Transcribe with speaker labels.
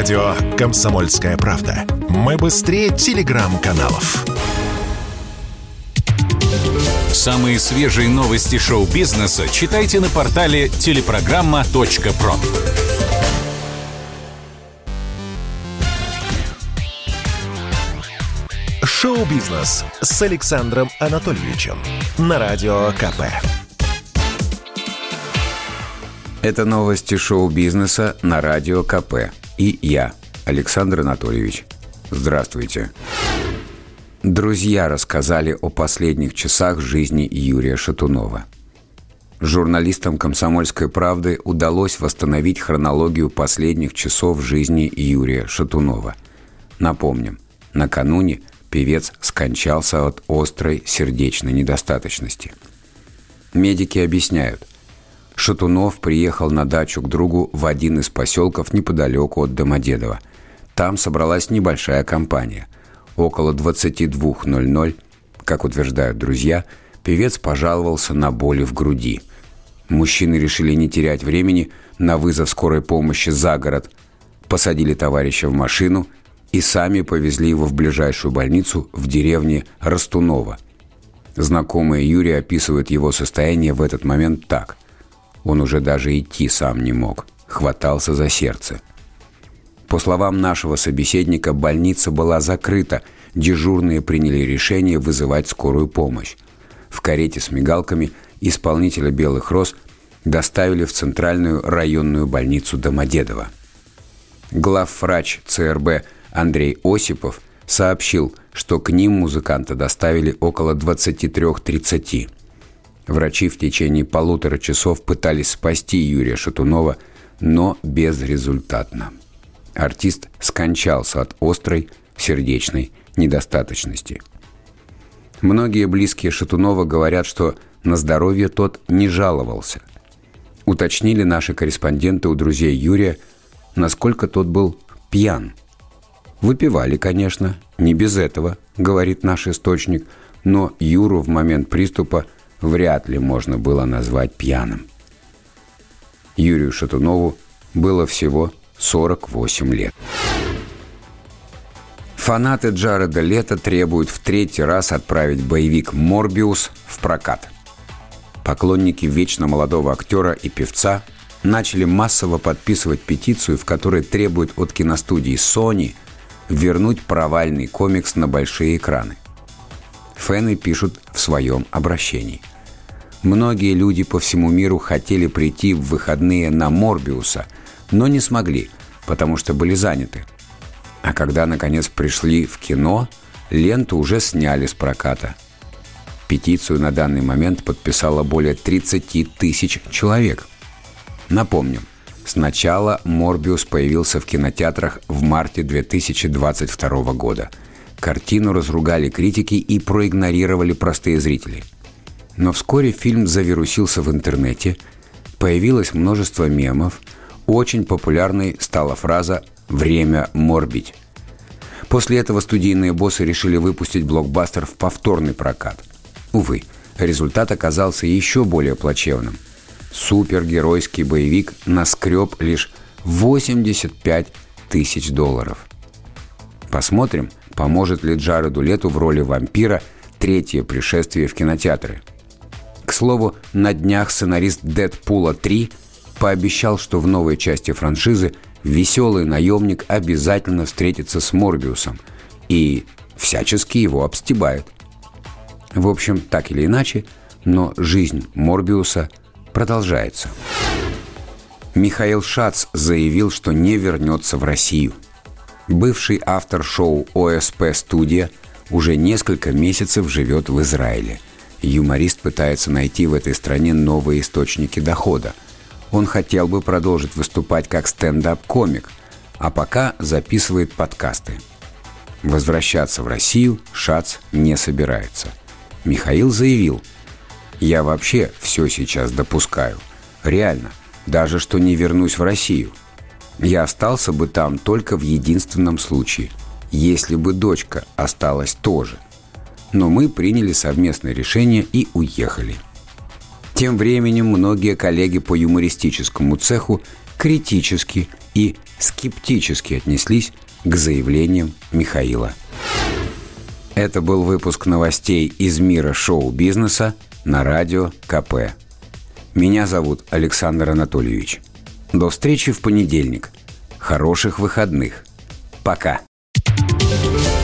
Speaker 1: Радио «Комсомольская правда». Мы быстрее телеграм-каналов.
Speaker 2: Самые свежие новости шоу-бизнеса читайте на портале телепрограмма.про.
Speaker 1: Шоу-бизнес с Александром Анатольевичем на Радио КП.
Speaker 3: Это новости шоу-бизнеса на Радио КП. И я, Александр Анатольевич. Здравствуйте. Друзья рассказали о последних часах жизни Юрия Шатунова. Журналистам «Комсомольской правды» удалось восстановить хронологию последних часов жизни Юрия Шатунова. Напомним, накануне певец скончался от острой сердечной недостаточности. Медики объясняют, Шатунов приехал на дачу к другу в один из поселков неподалеку от Домодедова. Там собралась небольшая компания. Около 22.00, как утверждают друзья, певец пожаловался на боли в груди. Мужчины решили не терять времени на вызов скорой помощи за город, посадили товарища в машину и сами повезли его в ближайшую больницу в деревне Растунова. Знакомые Юрия описывают его состояние в этот момент так – он уже даже идти сам не мог, хватался за сердце. По словам нашего собеседника, больница была закрыта, дежурные приняли решение вызывать скорую помощь. В карете с мигалками исполнителя «Белых роз» доставили в центральную районную больницу Домодедово. Главврач ЦРБ Андрей Осипов сообщил, что к ним музыканта доставили около 23.30. Врачи в течение полутора часов пытались спасти Юрия Шатунова, но безрезультатно. Артист скончался от острой сердечной недостаточности. Многие близкие Шатунова говорят, что на здоровье тот не жаловался. Уточнили наши корреспонденты у друзей Юрия, насколько тот был пьян. Выпивали, конечно, не без этого, говорит наш источник, но Юру в момент приступа – вряд ли можно было назвать пьяным. Юрию Шатунову было всего 48 лет. Фанаты Джареда Лето требуют в третий раз отправить боевик «Морбиус» в прокат. Поклонники вечно молодого актера и певца начали массово подписывать петицию, в которой требуют от киностудии Sony вернуть провальный комикс на большие экраны. Фэны пишут в своем обращении. Многие люди по всему миру хотели прийти в выходные на Морбиуса, но не смогли, потому что были заняты. А когда, наконец, пришли в кино, ленту уже сняли с проката. Петицию на данный момент подписало более 30 тысяч человек. Напомним, сначала «Морбиус» появился в кинотеатрах в марте 2022 года. Картину разругали критики и проигнорировали простые зрители – но вскоре фильм завирусился в интернете, появилось множество мемов, очень популярной стала фраза «время морбить». После этого студийные боссы решили выпустить блокбастер в повторный прокат. Увы, результат оказался еще более плачевным. Супергеройский боевик наскреб лишь 85 тысяч долларов. Посмотрим, поможет ли Джареду Лету в роли вампира третье пришествие в кинотеатры – к слову, на днях сценарист «Дэдпула 3» пообещал, что в новой части франшизы веселый наемник обязательно встретится с Морбиусом и всячески его обстебает. В общем, так или иначе, но жизнь Морбиуса продолжается. Михаил Шац заявил, что не вернется в Россию. Бывший автор шоу «ОСП Студия» уже несколько месяцев живет в Израиле – Юморист пытается найти в этой стране новые источники дохода. Он хотел бы продолжить выступать как стендап-комик, а пока записывает подкасты. Возвращаться в Россию Шац не собирается. Михаил заявил, «Я вообще все сейчас допускаю. Реально, даже что не вернусь в Россию. Я остался бы там только в единственном случае, если бы дочка осталась тоже – но мы приняли совместное решение и уехали. Тем временем многие коллеги по юмористическому цеху критически и скептически отнеслись к заявлениям Михаила. Это был выпуск новостей из мира шоу-бизнеса на радио КП. Меня зовут Александр Анатольевич. До встречи в понедельник. Хороших выходных. Пока.